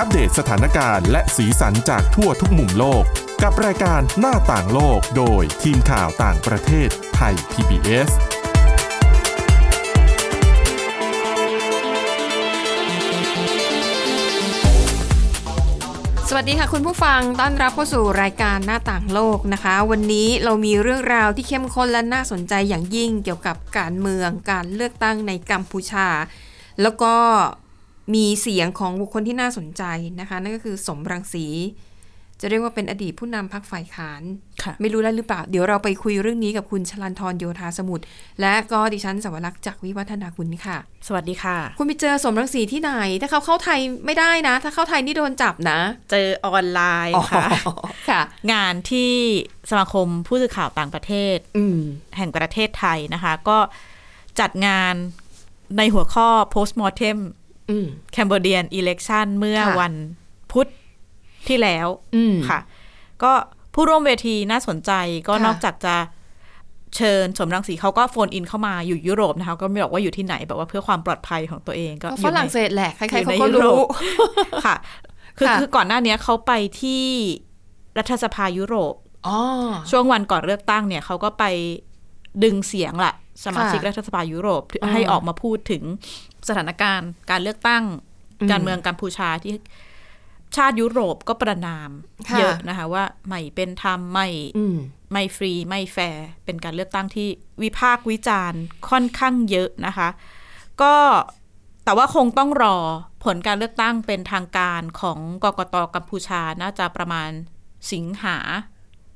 อัปเดตสถานการณ์และสีสันจากทั่วทุกมุมโลก กับรายการหน้าต่างโลกโดยทีมข่าวต่างประเทศไทย PBS สวัสดีค่ะคุณผู้ฟังต้อนรับเข้าสู่รายการหน้าต่างโลกนะคะ วันนี้เรามีเรื่องราวที่เข้มข้นและน่าสนใจอย่างยิ่งเกี่ยวกับการเมืองการเลือกตั้งในกัมพูชา แล้วก็ มีเสียงของบุคคลที่น่าสนใจนะคะ นั่นก็คือสมรังสี จะเรียกว่าเป็นอดีตผู้นำพรรคฝ่ายค้านค่ะไม่รู้ได้หรือเปล่า เดี๋ยวเราไปคุยเรื่องนี้กับคุณชลันทรโยธาสมุทรและก็ดิฉันสวรักษ์จากวิวัฒนาคุณค่ะ สวัสดีค่ะ คุณไปเจอสมรังสีที่ไหน ถ้าเขาเข้าไทยไม่ได้นะ ถ้าเข้าไทยนี่โดนจับนะ เจอออนไลน์ค่ะค่ะ งานที่สมาคมผู้สื่อข่าวต่างประเทศอืมแห่งประเทศไทยนะคะ ก็จัดงานในหัวข้อ postmortem อืม Cambodian election เมื่อค่ะวันพุธที่แล้วอืมค่ะ ก็ผู้ร่วมเวทีน่าสนใจก็ค่ะนอกจากจะเชิญสมรังสีเขาก็โฟนอินเข้ามาอยู่ยุโรปนะคะ ก็ไม่บอกว่าอยู่ที่ไหนแบบว่าเพื่อความปลอดภัยของตัวเองก็ก็อยู่ฝในรั่งเศสแหละใครอยู่ๆเขาในก็ยุโรรู้ปค่ะ คือค่ะคือก่อนหน้านี้เขาไปที่รัฐสภายุโรปอ๋อช่วงวันก่อนเลือกตั้งเนี่ยเขาก็ไปดึงเสียงละ สมาชิกค่ะรัฐสภายุโรปอ่าให้ออกมาพูดถึงสถานการณ์การเลือกตั้งอืมการเมืองกัมพูชาที่ชาติยุโรปก็ประนามค่ะเยอะนะคะ ว่าไม่เป็นธรรมไม่อืมไม่ฟรีไม่แฟร์เป็นการเลือกตั้งที่วิพากษ์วิจารณ์ค่อนข้างเยอะนะคะ ก็แต่ว่าคงต้องรอผลการเลือกตั้งเป็นทางการของกกตกัมพูชาน่าจะประมาณสิงหา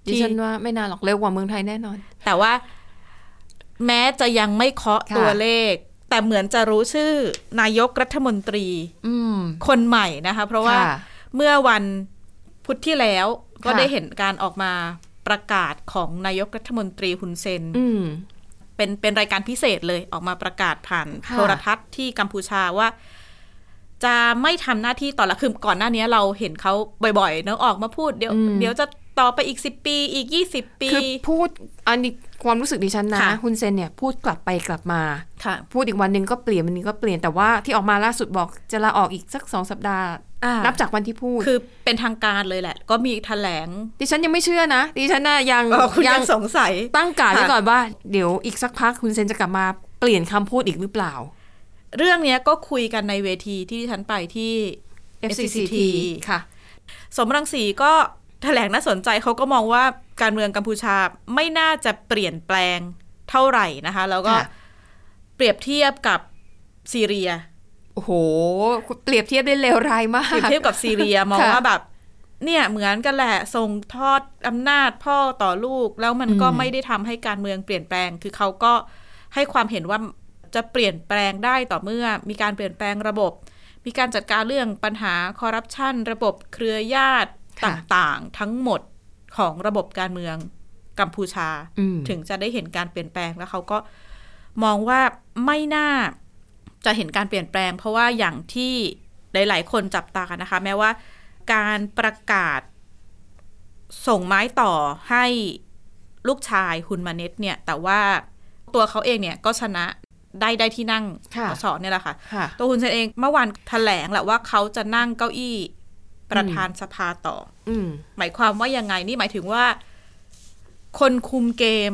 ดิฉันว่าไม่นานหรอกเร็วกว่าเมืองไทยแน่นอน แต่ว่า แม้จะยังไม่เคาะค่ะตัวเลข แต่เหมือนจะรู้ชื่อนายกรัฐมนตรีอืมคนใหม่นะคะ เพราะว่าค่ะเมื่อวันพุธที่แล้วก็ค่ะได้เห็นการออกมาประกาศของนายกรัฐมนตรีฮุนเซนอืมเป็นเป็นรายการพิเศษเลยออกมาประกาศผ่านค่ะโทรทัศน์ที่กัมพูชาว่า จะไม่ทำหน้าที่ต่อละคือก่อนหน้านี้เราเห็นเขาบ่อยๆเนอะออกมาพูดเดี๋ยวเดี๋ยวจะต่อไปอีกสิบปีอีกยี่สิบปี คือพูดอันนี้ ความรู้สึกดิฉันนะค่ะคุณเซนเนี่ยพูดกลับไปกลับมาค่ะพูดอีกวันหนึ่งก็เปลี่ยนวันหนึงก็เปลี่ยนแต่ว่าที่ออกมาล่าสุดบอกจะลาออกอีกสักสองสัปดาห์อ่านันับจากวันที่พูด คือเป็นทางการเลยแหละ ก็มีแถลง ดิฉันยังไม่เชื่อนะ ดิฉันน่ะยังเออคุณยังสงสัย ตั้งการไว้ค่ะก่อนว่า เดี๋ยวอีกสักพักคุณเซนจะกลับมาเปลี่ยนคำพูดอีกหรือเปล่า เรื่องเนี้ยก็คุยกันในเวทีที่ดิฉันไปที่ FCCT ค่ะ สมรังสีก็แถลงน่าสนใจเขาก็มองว่า การเมืองกัมพูชาไม่น่าจะเปลี่ยนแปลงเท่าไหร่นะคะ แล้วก็ค่ะเปรียบเทียบกับซีเรีย โอ้โห เปรียบเทียบได้เลวร้ายมาก เปรียบเทียบกับซีเรียมองค่ะว่าแบบ เนี่ยเหมือนกันแหละส่งทอดอำนาจพ่อต่อลูก แล้วมันก็อืมไม่ได้ทำให้การเมืองเปลี่ยนแปลง คือเขาก็ให้ความเห็นว่าจะเปลี่ยนแปลงได้ต่อเมื่อ มีการเปลี่ยนแปลงระบบ มีการจัดการเรื่องปัญหาคอร์รัปชันระบบเครือญาติต่างๆ ทั้งหมด ของระบบการเมืองกัมพูชาอืมถึงจะได้เห็นการเปลี่ยนแปลงแล้วเขาก็มองว่าไม่น่าจะเห็นการเปลี่ยนแปลง เพราะว่าอย่างที่หลายๆ คนจับตานะคะ แม้ว่าการประกาศส่งไม้ต่อให้ลูกชายฮุนมาเน็ตเนี่ย แต่ว่าตัวเขาเองเนี่ยก็ชนะได้ได้ที่นั่งค่ะสอเนี่ยแหละค่ะค่ะตัวฮุนเซนเองเมื่อวานแถลงแหละว่าเขาจะนั่งเก้าอี้ ประธานสภาต่อ อืมหมายความว่ายังไงนี่หมายถึงว่า คนคุมเกม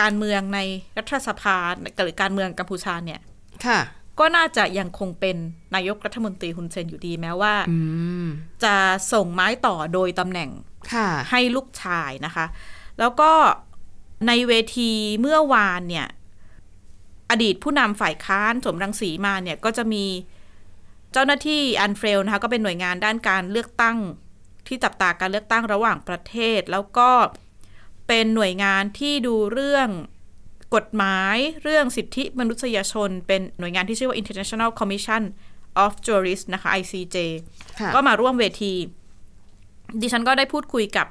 การเมืองในรัฐสภาหรือการเมืองกัมพูชาเนี่ย ค่ะ ก็น่าจะยังคงเป็นนายกรัฐมนตรีฮุนเซนอยู่ดีแม้ว่าอืมจะส่งไม้ต่อโดยตำแหน่งค่ะให้ลูกชายนะคะ แล้วก็ในเวทีเมื่อวานเนี่ย อดีตผู้นำฝ่ายค้านสมรังสีมาเนี่ย ก็จะมี เจ้าหน้าที่อันเฟลนะคะก็เป็นหน่วยงานด้านการเลือกตั้งที่จับตาการเลือกตั้งระหว่างประเทศ แล้วก็เป็นหน่วยงานที่ดูเรื่องกฎหมายเรื่องสิทธิมนุษยชน เป็นหน่วยงานที่ชื่อว่า International Commission of Jurists นะคะ ICJ ก็มาร่วมเวที ดิฉันก็ได้พูดคุยกับ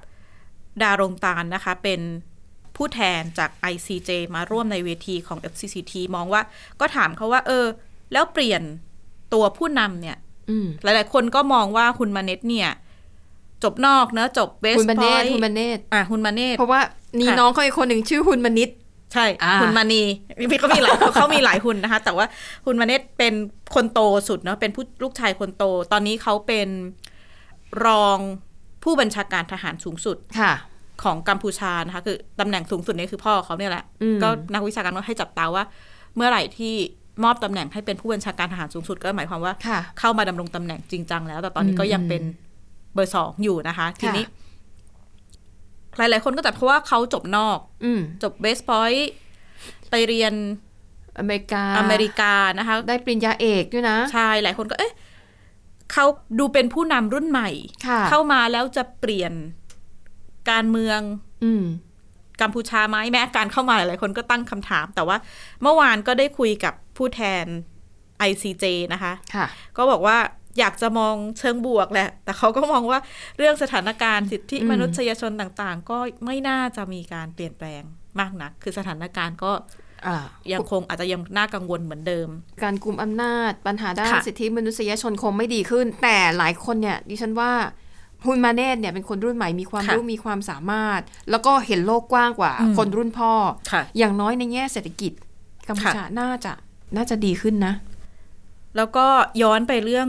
ดารงตาลนะคะ เป็นผู้แทนจาก ICJ มาร่วมในเวทีของ FCCT มองว่าก็ถามเขาว่า เออ แล้วเปลี่ยน ตัวผู้นำเนี่ยอืมหลาย ๆ คนก็มองว่าคุณมาเน็ตเนี่ย จบนอกเนอะจบเวสคุณมาพเนอตยคุณมาเนตอะคุณมาเนตเพราะว่านี่ค่ะน้องเขาอีกคนหนึ่งชื่อคุณมนิตใช่อ่าคุณมานีมีเขามีหลายเขามีหลายคุณนะคะ แต่ว่าคุณมาเนตเป็นคนโตสุดเนาะเป็นผู้ลูกชายคนโต ตอนนี้เขาเป็นรองผู้บัญชาการทหารสูงสุดค่ะ ของกัมพูชานะคะ คือตำแหน่งสูงสุดนี่คือพ่อเขาเนี่ยแหละอืมก็นักวิชาการก็ให้จับตาว่า เมื่อไหร่ที่ มอบตำแหน่งให้เป็นผู้บัญชาการทหารสูงสุดก็หมายความว่าค่ะเข้ามาดำรงตำแหน่งจริงจังแล้ว แต่ตอนนี้ก็ยังเป็นเบอร์สองอยู่นะคะ ทีนี้ หลาย ๆ คนก็จับเพราะว่าเขาจบนอก อืมจบเบสพอยต์ไปเรียนอเมริกา อเมริกานะคะ ได้ปริญญาเอกด้วยนะ ใช่ หลายคนก็ เอ๊ะเขาดูเป็นผู้นำรุ่นใหม่ค่ะเข้ามาแล้วจะเปลี่ยนการเมืองอืมกัมพูชาไหมแม้การเข้ามาหลายคนก็ตั้งคำถาม แต่ว่าเมื่อวานก็ได้คุยกับ ผู้แทน ICJ นะคะค่ะก็บอกว่าอยากจะมองเชิงบวกแหละ แต่เขาก็มองว่าเรื่องสถานการณ์สิทธิอืมมนุษยชนต่าง ๆ ก็ไม่น่าจะมีการเปลี่ยนแปลงมากนัก คือสถานการณ์ก็อ่ายังคงอาจจะยังน่ากังวลเหมือนเดิม การกลุ่มอำนาจปัญหาด้านค่ะสิทธิมนุษยชนคงไม่ดีขึ้น แต่หลายคนเนี่ยดิฉันว่าฮุนมาเนตเนี่ยเป็นคนรุ่นใหม่มีความค่ะรู้มีความสามารถ แล้วก็เห็นโลกกว้างกว่าอืมคนรุ่นพ่อค่ะอย่างน้อยในแง่เศรษฐกิจกัมพูชาน่าจะ น่าจะดีขึ้นนะ แล้วก็ย้อนไปเรื่อง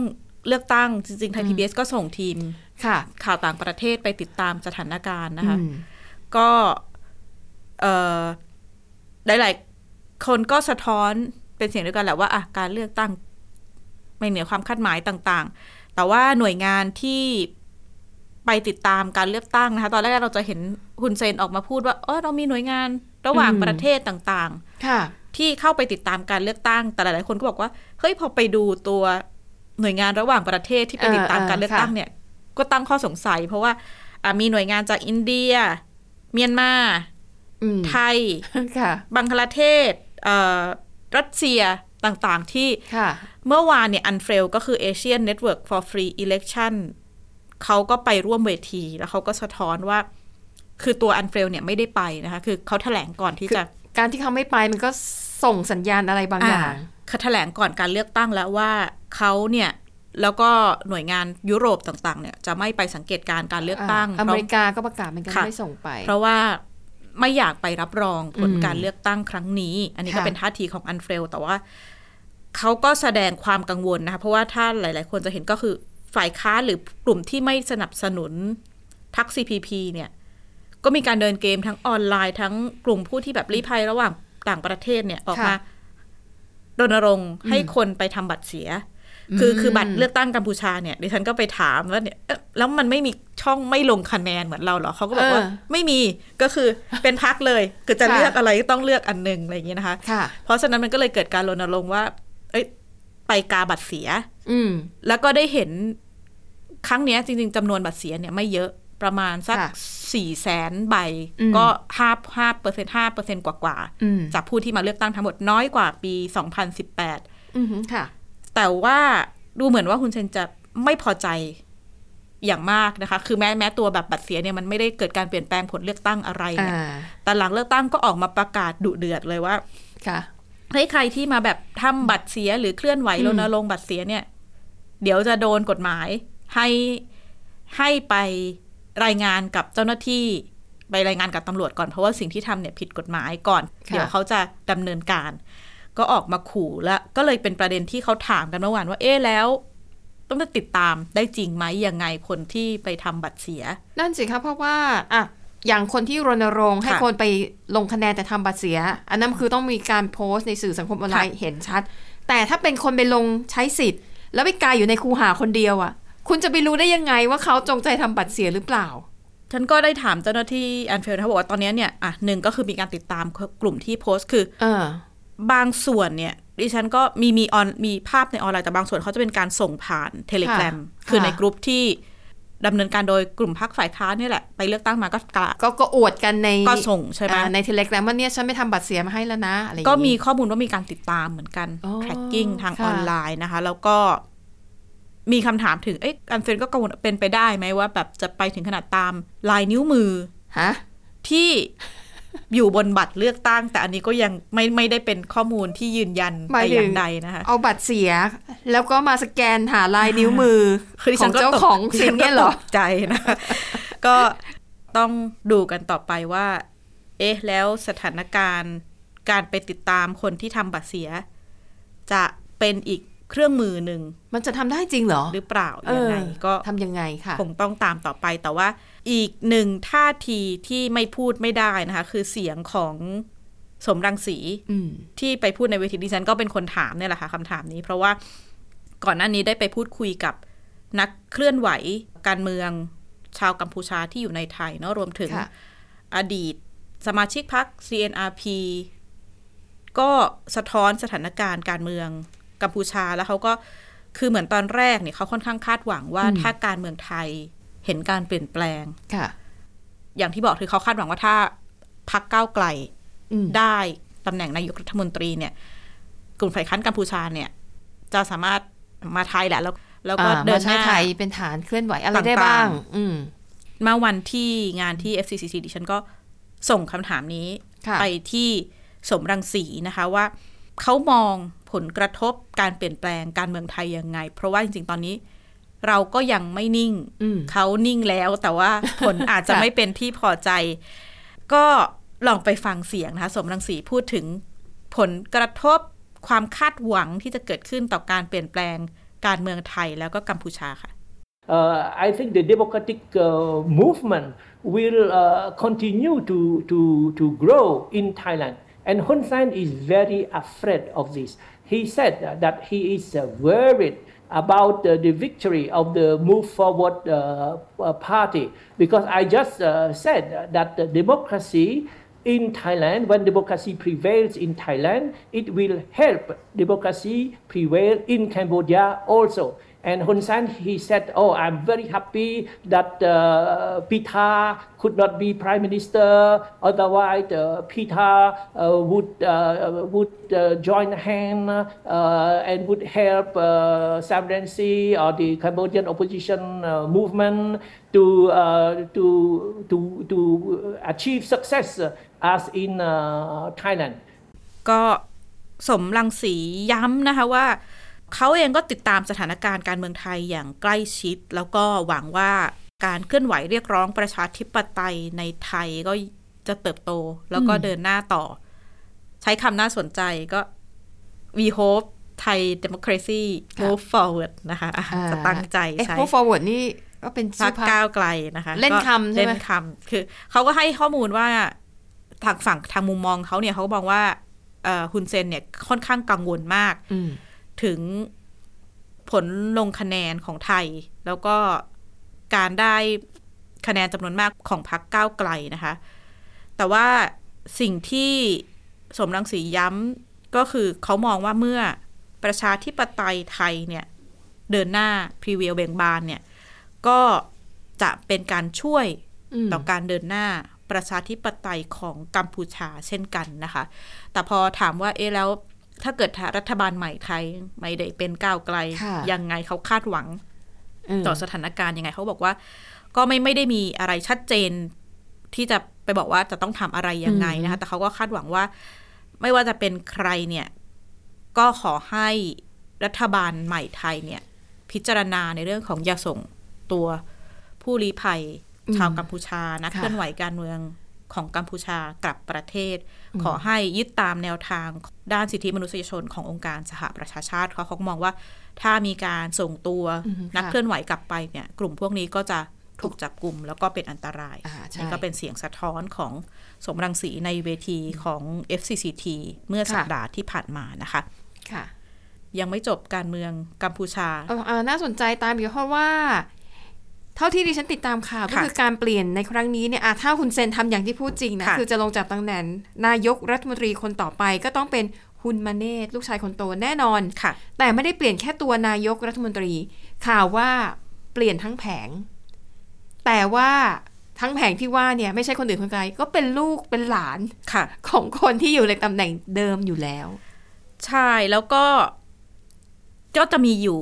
เลือกตั้งจริงๆไทย PBS ก็ส่งทีมค่ะ ข่าวต่างประเทศไปติดตามสถานการณ์นะคะอืมก็เอ่อหลายๆคนก็สะท้อนเป็นเสียงเดียวกันแหละว่าอะการเลือกตั้งไม่เหนือความคาดหมายต่างๆ แต่ว่าหน่วยงานที่ไปติดตามการเลือกตั้งนะคะ ตอนแรกเราจะเห็นฮุนเซนออกมาพูดว่าเออเรามีหน่วยงานระหว่างอืมประเทศต่างค่ะๆ ที่เข้าไปติดตามการเลือกตั้ง แต่หลายๆคนก็บอกว่า เฮ้ยพอไปดูตัวหน่วยงานระหว่างประเทศที่ไปติดตามเออเออการเลือกตั้งค่ะเนี่ย ก็ตั้งข้อสงสัย เพราะว่าอะมีหน่วยงานจากอินเดีย เมียนมาอืมไทยค่ะบังคลาเทศเอ่อรัสเซียต่างๆที่ค่ะเมื่อวานเนี่ยอันเฟลก็คือ Asian Network for Free Election เขาก็ไปร่วมเวทีแล้วเขาก็สะท้อนว่า คือตัวอันเฟลเนี่ยไม่ได้ไปนะคะ คือเขาแถลงก่อนที่คือจะ การที่เขาไม่ไปมันก็ส่งสัญญาณอะไรบางอย่างเขาแถลงก่อนการเลือกตั้งแล้วว่าเขาเนี่ยแล้วก็หน่วยงานยุโรปต่างๆ เนี่ยจะไม่ไปสังเกตการณ์การเลือกตั้งอ่าอเมริกาก็ประกาศเหมือนกันค่ะไม่ส่งไป เพราะว่าไม่อยากไปรับรองผลอืมการเลือกตั้งครั้งนี้ อันนี้ก็ค่ะเป็นท่าทีของอันเฟลแต่ว่าเขาก็แสดงความกังวลนะคะ เพราะว่าถ้าหลาย ๆ คนจะเห็นก็คือฝ่ายค้านหรือกลุ่มที่ไม่สนับสนุนทัก CPP เนี่ย ก็มีการเดินเกมทั้งออนไลน์ทั้งกลุ่มผู้ที่แบบรีภัยระหว่างต่างประเทศเนี่ยออกมาค่ะรณรงค์ให้คนไปทำบัตรเสีย คืออืมคือบัตรเลือกตั้งกัมพูชาเนี่ยดิฉันก็ไปถามว่าเนี่ยเอ๊ะแล้วมันไม่มีช่องไม่ลงคะแนนเหมือนเราเหรอเขาก็บอกว่าเออไม่มีก็คือเป็นพักเลยคือจะค่ะเลือกอะไรก็ต้องเลือกอันหนึ่งอะไรอย่างนี้นะคะค่ะเพราะฉะนั้นมันก็เลยเกิดการรณรงค์ว่า เอ้ยไปกาบัตรเสีย อืมแล้วก็ได้เห็นครั้งเนี้ยจริง ๆจำนวนบัตรเสียเนี่ยไม่เยอะ ประมาณสักค่ะสี่แสนใบอืมก็ห้าห้าเปอร์เซ็นห้าเปอร์เซ็นกว่าอืมๆจากผู้ที่มาเลือกตั้งทั้งหมดน้อยกว่าปี2018อืมค่ะ แต่ว่าดูเหมือนว่าคุณเซนจะไม่พอใจอย่างมากนะคะ คือแม้แม้ตัวแบบบัตรเสียเนี่ยมันไม่ได้เกิดการเปลี่ยนแปลงผลเลือกตั้งอะไรอ่าเนี่ยแต่หลังเลือกตั้งก็ออกมาประกาศดุเดือดเลยว่า ค่ะเฮ้ยใครที่มาแบบทำบัตรเสียหรือเคลื่อนไหวอืมรณรงค์บัตรเสียเนี่ย เดี๋ยวจะโดนกฎหมายให้ให้ไป รายงานกับเจ้าหน้าที่ไปรายงานกับตำรวจก่อนเพราะว่าสิ่งที่ทำเนี่ยผิดกฎหมายก่อนค่ะเดี๋ยวเขาจะดำเนินการ ก็ออกมาขู่แล้วก็เลยเป็นประเด็นที่เขาถามกันเมื่อวานว่าเอ๊ะแล้วต้องจะติดตามได้จริงไหมยังไงคนที่ไปทำบัตรเสีย นั่นสิคะเพราะว่าอะอย่างคนที่รณรงค์ให้ค่ะคนไปลงคะแนนแต่ทำบัตรเสีย อันนั้นคือต้องมีการโพสต์ในสื่อสังคมออนไลน์ค่ะเห็นชัด แต่ถ้าเป็นคนไปลงใช้สิทธิ์ แล้วไปกาอยู่ในคูหาคนเดียวอะ คุณจะไปรู้ได้ยังไงว่าเขาจงใจทำบัตรเสียหรือเปล่า ฉันก็ได้ถามเจ้าหน้าที่ ANFREL นะเขาบอกว่าตอนนี้เนี่ยอะหนึ่งก็คือมีการติดตามกลุ่มที่โพสต์คือเออบางส่วนเนี่ยดิฉันก็มีมีออนมีภาพในออนไลน์แต่บางส่วนเขาจะเป็นการส่งผ่านเทเล r รมค่ะคือในค่ะกลุ่มที่ดำเนินการโดยกลุ่มพักฝ่ายค้านเนี่ยแหละ ไปเลือกตั้งมาก็กระก็ก็อวดกันในก็ส่งใช่ไหมอ่าในเทเลกรามว่าเนี่ยฉันไม่ทำบัตรเสียมาให้แล้วนะอะไรอย่างก็งี้มีข้อมูลว่ามีการติดตามเหมือนกันอ๋อ tracking ทางค่ะออนไลน์นะคะ แล้วก็ มีคำถามถึงเอ๊ะอันเฟนก็กังวลเป็นไปได้ไหมว่า แบบจะไปถึงขนาดตามลายนิ้วมือฮะที่อยู่บนบัตรเลือกตั้ง แต่อันนี้ก็ยังไม่ไม่ได้เป็นข้อมูลที่ยืนยันหมายแต่ถึงอย่างใดนะคะเอาบัตรเสีย แล้วก็มาสแกนหาลายนิ้วมือคือดิขฉัอนงก็เจ้าตกของดิสิฉันนก็เนี่ยเหรอตกใจนะก็ต้องดูกันต่อไปว่า เอ๊ะ แล้วสถานการณ์การไปติดตามคนที่ทำบัตรเสีย จะเป็นอีก เครื่องมือหนึ่งมันจะทำได้จริงเหรอ หรือเปล่าเอยังอไงก็ทำยังไงค่ะคงต้องตามต่อไปแต่ว่าอีกหนึ่งท่าทีที่ไม่พูดไม่ได้นะคะ คือเสียงของสมรังสีอืมที่ไปพูดในเวทีดิฉันก็เป็นคนถามเนี่ยแหละค่ะคำถามนี้ เพราะว่าก่อนหน้านี้ได้ไปพูดคุยกับนักเคลื่อนไหวการเมืองชาวกัมพูชาที่อยู่ในไทยเนาะรวมถึงค่ะอดีตสมาชิกพรรค CNRP ก็สะท้อนสถานการณ์การเมือง กัมพูชาแล้วเขาก็คือเหมือนตอนแรกเนี่ยเขาค่อนข้างคาดหวังว่าอืมถ้าการเมืองไทยเห็นการเปลี่ยนแปลงค่ะ อย่างที่บอกคือเขาคาดหวังว่าถ้าพรรคก้าวไกลอืมได้ตำแหน่งนายกรัฐมนตรีเนี่ย กลุ่มฝ่ายค้านกัมพูชาเนี่ย จะสามารถมาไทยแหละแล้วแล้วก็อ่าเดิมานหใช้น้าไทยเป็นฐานเคลื่อนไหวอะไรได้ต่างๆบ้าง อืมเมื่อวันที่งานที่ FCCC ดิฉันก็ส่งคำถามนี้ค่ะไปที่สมรังสีนะคะว่าเขามอง ผลกระทบการเปลี่ยนแปลงการเมืองไทยยังไง เพราะว่าจริง ๆ ตอนนี้ เราก็ยังไม่นิ่งอืมเขานิ่งแล้วแต่ว่าผลอาจจะค่ะไม่เป็นที่พอใจ ก็ลองไปฟังเสียงนะคะสมรังสีพูดถึงผลกระทบความคาดหวังที่จะเกิดขึ้นต่อการเปลี่ยนแปลงการเมืองไทยแล้วก็กัมพูชาค่ะ Uh, I think the democratic uh, movement will uh, continue to, to, to grow in Thailand. And Hun Sen is very afraid of this. He said that he is uh, worried about the victory of the Move Forward uh, uh, party because I just said that the democracy in Thailand, when democracy prevails in Thailand, it will help democracy prevail in Cambodia also. And Hun Sen, he said, "Oh, I'm very happy that uh, Pita could not be prime minister. Otherwise, uh, Pita uh, would uh, would uh, join hand uh, and would help uh, Sam Rainsy or the Cambodian opposition uh, movement to uh, to to to achieve success as in uh, Thailand." ก็สมรังสีย้ำนะคะว่า เขาเองก็ติดตามสถานการณ์การเมืองไทยอย่างใกล้ชิด แล้วก็หวังว่าการเคลื่อนไหวเรียกร้องประชาธิปไตยในไทยก็จะเติบโต แล้วก็เดินหน้าต่อ ใช้คำน่าสนใจก็ we hope Thai democracy ค่ะ move forward นะคะอะจะตั้งใจเอ๊ะใช้ move forward นี่ก็เป็นพัชื่กอพรรคก้าวไกลนะคะ เล่นก็คำใช่ไหมเล่นคำคือเขาก็ให้ข้อมูลว่าทางฝั่งทางมุมมองเขาเนี่ยเขาก็มองว่าเอ่อฮุนเซนเนี่ยค่อนข้างกังวลมากอืม ถึงผลลงคะแนนของไทย แล้วก็การได้คะแนนจำนวนมากของพรรคก้าวไกลนะคะ แต่ว่าสิ่งที่สมรังสีย้ำก็คือเขามองว่าเมื่อประชาธิปไตยไทยเนี่ยเดินหน้าพรีเวลเบงบานเนี่ย ก็จะเป็นการช่วยอืมต่อการเดินหน้าประชาธิปไตยของกัมพูชาเช่นกันนะคะ แต่พอถามว่าเอ๊ะแล้ว ถ้าเกิดรัฐบาลใหม่ไทยไม่ได้เป็นก้าวไกลค่ะยังไงเขาคาดหวังมต่อสถานการณ์ยังไงเขาบอกว่า ก็ไม่ไม่ได้มีอะไรชัดเจนที่จะไปบอกว่าจะต้องทำอะไรยังไงนะคะ แต่เขาก็คาดหวังว่า ไม่ว่าจะเป็นใครเนี่ย ก็ขอให้รัฐบาลใหม่ไทยเนี่ย พิจารณาในเรื่องของอย่าส่งตัวผู้ลี้ภัยชาวกัมพูชานักค่ะเคลื่อนไหวการเมืองของกัมพูชากลับประเทศ ขอให้ยึดตามแนวทางด้านสิทธิมนุษยชนขององค์การสหประชาชาติเขาเขาก็มองว่า ถ้ามีการส่งตัวอือฮึนักค่ะเคลื่อนไหวกลับไปเนี่ย กลุ่มพวกนี้ก็จะถูกจับกลุ่มแล้วก็เป็นอันตรายอ่าใช่นี่ก็เป็นเสียงสะท้อนของสมรังสีในเวทีของ FCCT เมื่อสัปดาห์ที่ผ่านมานะคะค่ะยังไม่จบการเมืองกัมพูชาเอาอ่าน่าสนใจตามอยู่เพราะว่า เท่าที่ดิฉันติดตามข่าวก็ค่ะคือการเปลี่ยนในครั้งนี้เนี่ยอะถ้าคุณเซนทำอย่างที่พูดจริงนะค่ะคือจะลงจากตำแหน่งนายกรัฐมนตรีคนต่อไปก็ต้องเป็นฮุนมาเนตลูกชายคนโตแน่นอนค่ะแต่ไม่ได้เปลี่ยนแค่ตัวนายกรัฐมนตรี ข่าวว่าเปลี่ยนทั้งแผง แต่ว่าทั้งแผงที่ว่าเนี่ยไม่ใช่คนอื่นคนไกลก็เป็นลูกเป็นหลานค่ะ ของคนที่อยู่ในตำแหน่งเดิมอยู่แล้ว ใช่แล้วก็ก็จะมีอยู่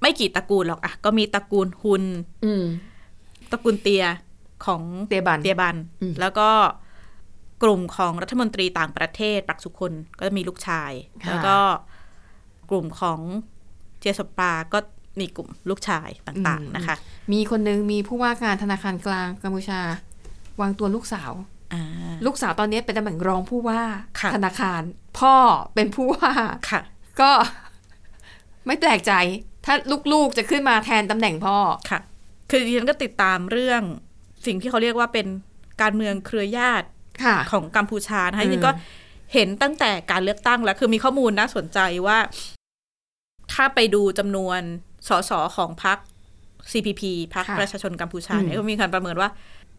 ไม่กี่ตระกูลหรอกอะก็มีตระกูลฮุนอืมตระกูลเตียของเตียบันเตียบันอืมแล้วก็กลุ่มของรัฐมนตรีต่างประเทศปักสุคนก็จะมีลูกชายค่ะแล้วก็กลุ่มของเจสปาก็มีกลุ่มลูกชายต่างๆนะคะ มีคนหนึงมีผู้ว่าการธนาคารกลางกัมพูชา วางตัวลูกสาวอ่าลูกสาวตอนนี้เป็นตำแหน่งรองผู้ว่าค่ะธนาคาร พ่อเป็นผู้ว่าค่ะก็ไม่แปลกใจ ถ้าลูกๆจะขึ้นมาแทนตำแหน่งพ่อ ค่ะ คือดิฉันก็ติดตามเรื่องสิ่งที่เขาเรียกว่าเป็นการเมืองเครือญาติค่ะของกัมพูชานะคะอืมจริงๆก็เห็นตั้งแต่การเลือกตั้งแล้ว คือมีข้อมูลน่าสนใจว่า ถ้าไปดูจำนวนสสของพรรค CPP พรรคค่ะประชาชนกัมพูชาเนี่ยอืมก็มีการประเมินว่า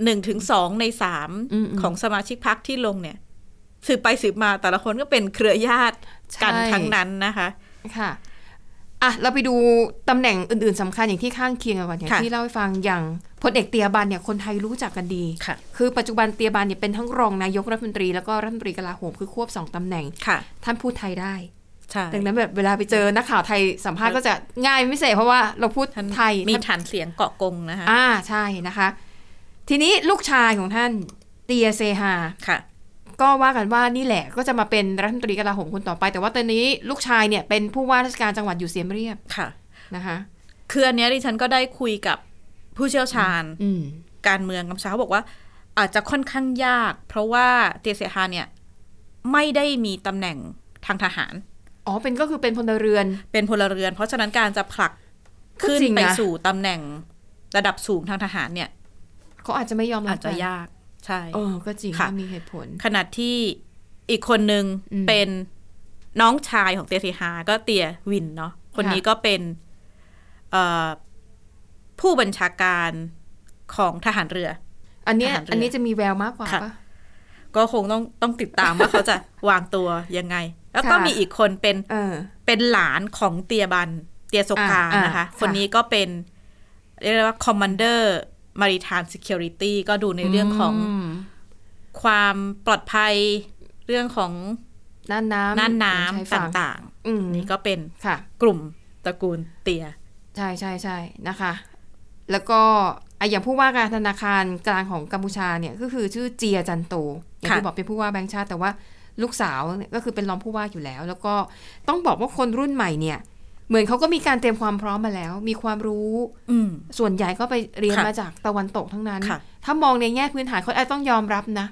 หนึ่งถึงสองในสามอืมอืมของสมาชิกพรรคที่ลงเนี่ย สืบไปสืบมาแต่ละคนก็เป็นเครือญาติกันใช่ทั้งนั้นนะคะ ค่ะ อะเราไปดูตำแหน่งอื่นๆสำคัญอย่างที่ข้างเคียงกันก่อนอย่างค่ะที่เล่าให้ฟังอย่างพลเอกเตียบันเนี่ยคนไทยรู้จักกันดีค่ะคือปัจจุบันเตียบันเนี่ยเป็นทั้งรองนายกรัฐมนตรีแล้วก็รัฐมนตรีกลาโหมคือควบสองตำแหน่งค่ะท่านพูดไทยได้ใช่ดังนั้นแบบเวลาไปเจอนักข่าวไทยสัมภาษณ์ก็จะง่ายไม่เสเพราะว่าเราพูดท่านไทยมีท่านฐานเสียงเกาะกงนะคะอ่าใช่นะคะ ทีนี้ลูกชายของท่านเตียเซฮาค่ะ ก็ว่ากันว่านี่แหละก็จะมาเป็นรัฐมนตรีกลาโหมคนต่อไป แต่ว่าตอนนี้ลูกชายเนี่ยเป็นผู้ว่าราชการจังหวัดอยู่เสียมเรียบค่ะนะคะคืออันเนี้ยดิฉันก็ได้คุยกับผู้เชี่ยวชาญอืมการเมืองกัมพูชาเขาบอกว่า อาจจะค่อนข้างยาก เพราะว่าเตียเสียฮาเนี่ยไม่ได้มีตำแหน่งทางทหาร อ๋อ เป็นก็คือเป็นพลเรือน เป็นพลเรือน เพราะฉะนั้นการจะผลักก็ขึ้นจริงนะไปสู่ตำแหน่งระดับสูงทางทหารเนี่ย เขาอาจจะไม่ยอมรับอาจจะยาก ใช่เออก็จริงค่ะก็มีเหตุผลขนาดที่อีกคนหนึ่งอืมเป็นน้องชายของเตียเสียฮาก็เตียวินเนาะคนนี้ก็เป็นเอ่อผู้บัญชาการของทหารเรือ อันเนี้ยทหารเรืออัอันนี้จะมีแววมากกว่าค่ะปะก็คงต้องต้องติดตามว่าเขาจะวางตัวยังไง แล้วก็ค่ะมีอีกคนเป็นเออเป็นหลานของเตียบัน เตียสกาอ่านะคะค่ะคนนี้ก็เป็นเรียกได้ว่า commander maritime security ก็ดูในเรื่องของมความปลอดภัยเรื่องของน่านน้ำน่านน้ชายำฝั่งต่างอืมๆนี่ก็เป็นค่ะกลุ่มตระกูลเตีย ใช่ใช่ใช่นะคะ แล้วก็อะอย่างผู้ว่าการธนาคารกลางของกัมพูชาเนี่ยก็คือชื่อเจียจันโตอย่างที่ค่ะบอกเป็นผู้ว่าแบงค์ชาติแต่ว่าลูกสาวเนี่ยก็คือเป็นรองผู้ว่าอยู่แล้ว แล้วก็ต้องบอกว่าคนรุ่นใหม่เนี่ย เหมือนเขาก็มีการเตรียมความพร้อมมาแล้ว มีความรู้อืมส่วนใหญ่ก็ไปเรียนค่ะมาจากตะวันตกทั้งนั้นค่ะถ้ามองในแง่พื้นฐานเขาอาจต้องยอมรับนะ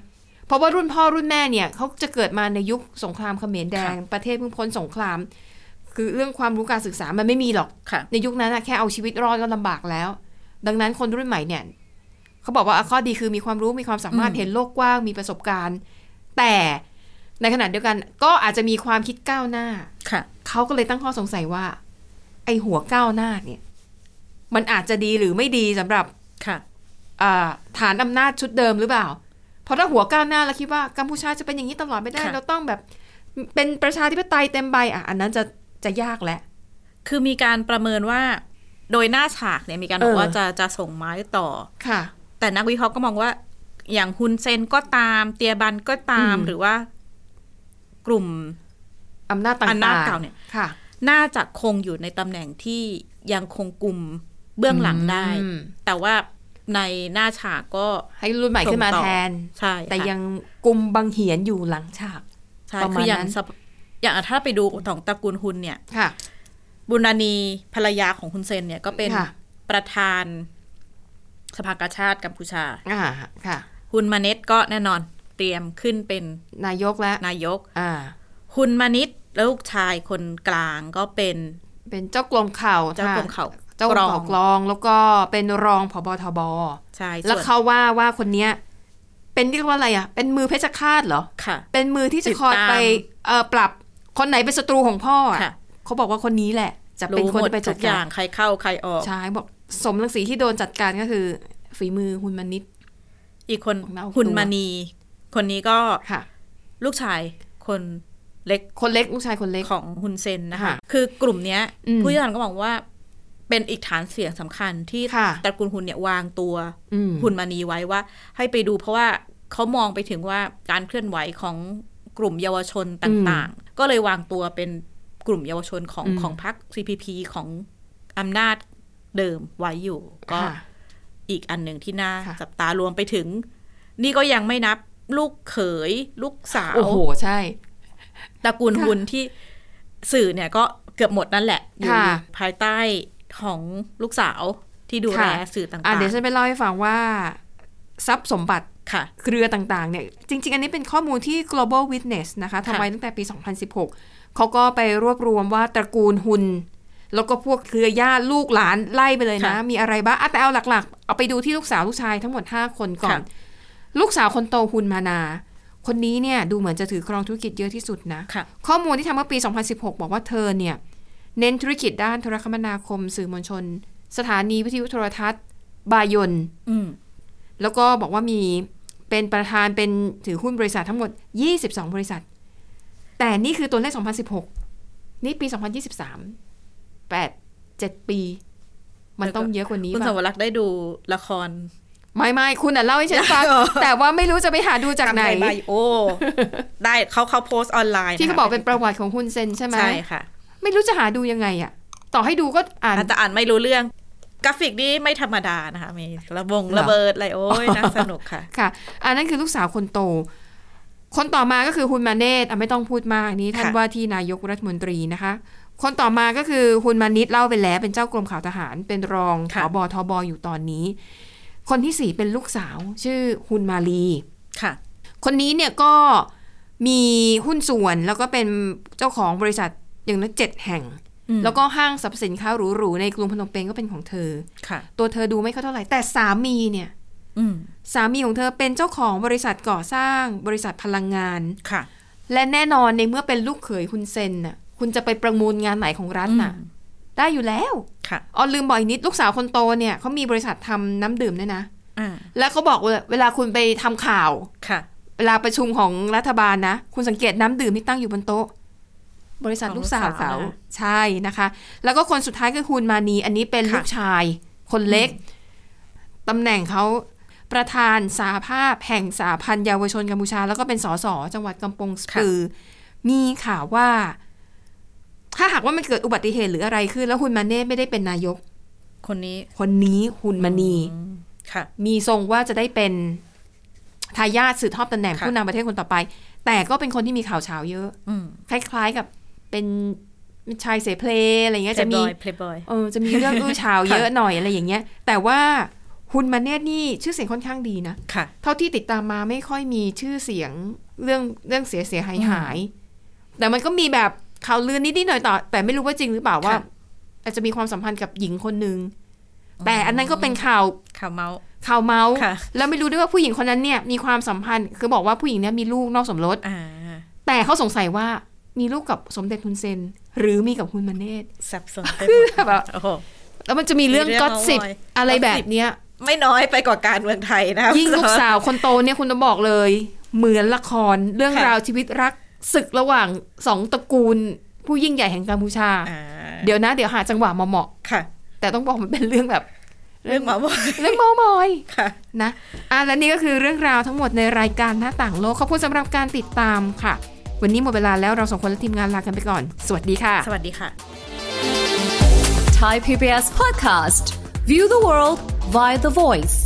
เพราะว่ารุ่นพ่อรุ่นแม่เนี่ยเขาจะเกิดมาในยุคสงครามเขมรแดง ประเทศเพิ่งพ้นสงคราม คือเรื่องความรู้การศึกษามันไม่มีหรอกค่ะในยุคนั้นอะแค่เอาชีวิตรอดก็ลำบากแล้ว ดังนั้นคนรุ่นใหม่เนี่ยเขาบอกว่าอะข้อดีคือมีความรู้มีความสามารถอืมเห็นโลกกว้างมีประสบการณ์ แต่ในขณะเดียวกันก็อาจจะมีความคิดก้าวหน้าค่ะเขาก็เลยตั้งข้อสงสัยว่า ไอหัวก้าวหน้าเนี่ย มันอาจจะดีหรือไม่ดีสำหรับค่ะอ่าฐานอำนาจชุดเดิมหรือเปล่า เพราะถ้าหัวก้าวหน้าแล้วคิดว่ากัมพูชาจะเป็นอย่างนี้ตลอดไม่ได้ค่ะเราต้องแบบเป็นประชาธิปไตยเต็มใบอะอันนั้นจะจะยากแหละ คือมีการประเมินว่าโดยหน้าฉากเนี่ยมีการบอเอกอว่าจะจะส่งไม้ต่อค่ะ แต่นักวิเคราะห์ก็มองว่า อย่างฮุนเซนก็ตาม เตียบันก็ตามอืมหรือว่า กลุ่มอำนาจต่างๆอำนาจเก่าเนี่ยค่ะ น่าจะคงอยู่ในตำแหน่งที่ยังคงกลุ่มเบื้องหลังได้อืมแต่ว่าในหน้าฉากก็ให้รุ่นใหม่ขึ้นมาส่งต่อแทนใช่แต่ค่ะยังกลุ่มบังเหียนอยู่หลังฉากใช่ประมาณคืออย่างนั้นสภอย่างถ้าไปดูของตระกูลฮุนเนี่ยค่ะ บุญนานีภรรยาของฮุนเซนเนี่ยก็เป็นค่ะประธานสภากาชาติกัมพูชาอ่าค่ะฮุนมาเน็ตก็แน่นอนเตรียมขึ้นเป็นนายกและนายก อ่าฮุนมานิต แล้วลูกชายคนกลางก็เป็น เป็นเจ้ากรมข่าวเจ้ากรมค่ะข่าวเจ้ากรมข่าวกรองแล้วก็เป็นรองผบทบใช่แล้วส่นเขาว่าว่าคนเนี้ยเป็นเรียกว่าอะไรอะ เป็นมือเพชฌฆาตเหรอค่ะ เป็นมือที่จะติดคอยตามไปเอ่อปรับคนไหนเป็นศัตรูของพ่ออะค่ะเขาบอกว่าคนนี้แหละ จะเป็นรู้คนหมดที่ไปทุจัดกอกาย่ารงใครเข้าใครออกใช่บอกสมรังสีที่โดนจัดการก็คือ ฝีมือหุนมานิดอีกคนของเราฮุนตัวมานีคนนี้ก็ค่ะลูกชายคน เล็กคนเล็กลูกชายคนเล็กของฮุนเซนนะคะค่ะคือกลุ่มเนี้ยอืมผู้เชี่ยวชาญก็บอกว่าเป็นอีกฐานเสียงสำคัญที่ค่ะตระกูลฮุนเนี่ยวางตัวอืมฮุนมานีไว้ว่า ให้ไปดูเพราะว่าเขามองไปถึงว่าการเคลื่อนไหวของกลุ่มเยาวชนต่างๆ ก็เลยวางตัวเป็นกลุ่มเยาวชนของอืมของพรรค CPP ของอำนาจเดิมไว้อยู่ ก็ค่ะอีกอันหนึ่งที่น่าค่ะจับตารวมไปถึง นี่ก็ยังไม่นับลูกเขย ลูกสาว โอ้โห ใช่ ตระกูลฮุนที่สื่อเนี่ยก็เกือบหมดนั่นแหละอยู่ค่ะภายใต้ของลูกสาวที่ดูแลค่ะสื่อต่างอะเดี๋ยวฉันไปเล่าให้ฟังว่า ทรัพย์สมบัติๆค่ะเครือต่างๆเนี่ยจริง ๆ อันนี้เป็นข้อมูลที่ global witness นะคะทำไว้ตั้งแต่ปี 2016 เขาก็ไปรวบรวมว่าตระกูลฮุนแล้วก็พวกเครือญาติลูกหลานไล่ไปเลยนะค่ะมีอะไรบ้างอะแต่เอาหลักๆ เอาไปดูที่ลูกสาวลูกชายทั้งหมด 5 คนก่อนค่ะลูกสาวคนโตคุณมานา คนนี้เนี่ยดูเหมือนจะถือครองธุรกิจเยอะที่สุดนะค่ะข้อมูลที่ทำเมื่อปี 2016 บอกว่าเธอเนี่ยเน้นธุรกิจด้านโทรคมนาคม สื่อมวลชน สถานีวิทยุโทรทัศน์ บายนอืมแล้วก็บอกว่ามีเป็นประธานเป็นถือหุ้นบริษัททั้งหมด 22 บริษัท แต่นี่คือตัวเลข 2016 นี่ปี 2023 8 7 ปี มันต้องเยอะกว่านี้คุณสป่ะวรักษ์ได้ดูละคร ไม่ไม่คุณอะเล่าให้ฉันฟังอ๋อแต่ว่าไม่รู้จะไปหาดูจากไหนทำใบโอ้ได้เขาเขาโพสต์ออนไลน์ที่เขานะคะบอกเป็นประวัติของคุณเซนใช่ไหมใช่ค่ะ ไม่รู้จะหาดูยังไงอะ ต่อให้ดูก็อ่านอาจจะอ่านไม่รู้เรื่องกราฟิกนี่ไม่ธรรมดานะคะมีระบงเหรอระเบิดอะไรโอ้ยน่าสนุกค่ะค่ะ อันนั้นคือลูกสาวคนโต คนต่อมาก็คือคุณมาเนตอะไม่ต้องพูดมากนี่ท่านค่ะว่าที่นายกรัฐมนตรีนะคะ คนต่อมาก็คือคุณมานิดเล่าไปแล้วเป็นเจ้ากรมข่าวทหารเป็นรองผค่ะบทบอยู่ตอนนี้ คนที่สี่เป็นลูกสาว ชื่อฮุนมาลีค่ะ คนนี้เนี่ยก็มีหุ้นส่วนแล้วก็เป็นเจ้าของบริษัทอย่างน้อยเจ็ดแห่งอืมแล้วก็ห้างสรรพสินค้าหรูๆในกรุงพนมเปญก็เป็นของเธอค่ะ ตัวเธอดูไม่ค่อยเท่าไหร่ แต่สามีเนี่ยอืมสามีของเธอเป็นเจ้าของบริษัทก่อสร้างบริษัทพลังงานค่ะ และแน่นอนในเมื่อเป็นลูกเขยคุณเซนน่ะ คุณจะไปประมูลงานไหนของรัฐน่ะอืม ได้อยู่แล้วค่ะอ๋อลืมบอกอีกนิดลูกสาวคนโตเนี่ยเขามีบริษัททำน้ำดื่มด้วยนะอ่าแล้วเขาบอกว่าเวลาคุณไปทำข่าวค่ะ เวลาประชุมของรัฐบาลนะ คุณสังเกตน้ำดื่มที่ตั้งอยู่บนโต๊ะ บริษัทของลูกสาวลูกสาเขาวนะใช่นะคะ แล้วก็คนสุดท้ายคือคุณมานี อันนี้เป็นค่ะลูกชาย คนเล็กตำแหน่งเขาประธานสาภาพแห่งสาพันธ์เยาวชนกัมพูชา แล้วก็เป็นสสจังหวัดกำปงสปือ มีข่าวว่า ถ้าหากว่ามันเกิดอุบัติเหตุหรืออะไรขึ้น แล้วคุณมาเน่ไม่ได้เป็นนายก คนนี้ คนนี้คุณมานีอืมค่ะ มีทรงว่าจะได้เป็นทายาทสืบทอดตำแหน่งค่ะผู้นำประเทศคนต่อไป แต่ก็เป็นคนที่มีข่าวเช้าเยอะอืมคล้ายๆกับเป็นชายเสเพลอะไรเงี้ยเพลจะย์บมีอยเพลย์บอยเออจะมีเรื่องอื้อฉาวเยอะหน่อยอะไรอย่างเงี้ย แต่ว่าคุณมาเนตนี่ชื่อเสียงค่อนข้างดีนะค่ะ เท่าที่ติดตามมาไม่ค่อยมีชื่อเสียงเรื่องเรื่องเสียเสียหายหายๆแต่มันก็มีแบบ ข่าวลือนิดๆหน่อยๆต่อ แต่ไม่รู้ว่าจริงหรือเปล่าว่าค่ะอาจจะมีความสัมพันธ์กับหญิงคนหนึ่งแต่อันนั้นก็เป็นข่าวข่าวเมาส์ข่าวเมาส์ค่ะแล้วไม่รู้ด้วยว่าผู้หญิงคนนั้นเนี่ยมีความสัมพันธ์ คือบอกว่าผู้หญิงเนี่ยมีลูกนอกสมรสอ่าแต่เขาสงสัยว่ามีลูกกับสมเด็จทุนเซน หรือมีกับคุณมาเนตสับสนไปคือหมดแบบโอ้โหแล้วมันจะมีเรื่องมีเรื่องก็สิบเมาส์มอยอะไร gossip แบบเนี้ย ไม่น้อยไปกว่าการเมืองไทยนะคะยิ่งลูกสาวคนโตเนี่ยคุณจะบอกเลย เหมือนละครเรื่องค่ะราวชีวิตรัก ศึกระหว่างสองตระกูล ผู้ยิ่งใหญ่แห่งกัมพูชาอ่าเดี๋ยวนะ เดี๋ยวหาจังหวะมาเหมาะค่ะ แต่ต้องบอกมันเป็นเรื่องแบบ เรื่องเมาส์มอยเรื่องเมามอยค่ะนะอะและนี่ก็คือเรื่องราวทั้งหมดในรายการหน้าต่างโลกขอบคุณสำหรับการติดตามค่ะ วันนี้หมดเวลาแล้วเราสองคนและทีมงานลากันไปก่อน สวัสดีค่ะ สวัสดีค่ะ Thai PBS podcast. View the world via the voice.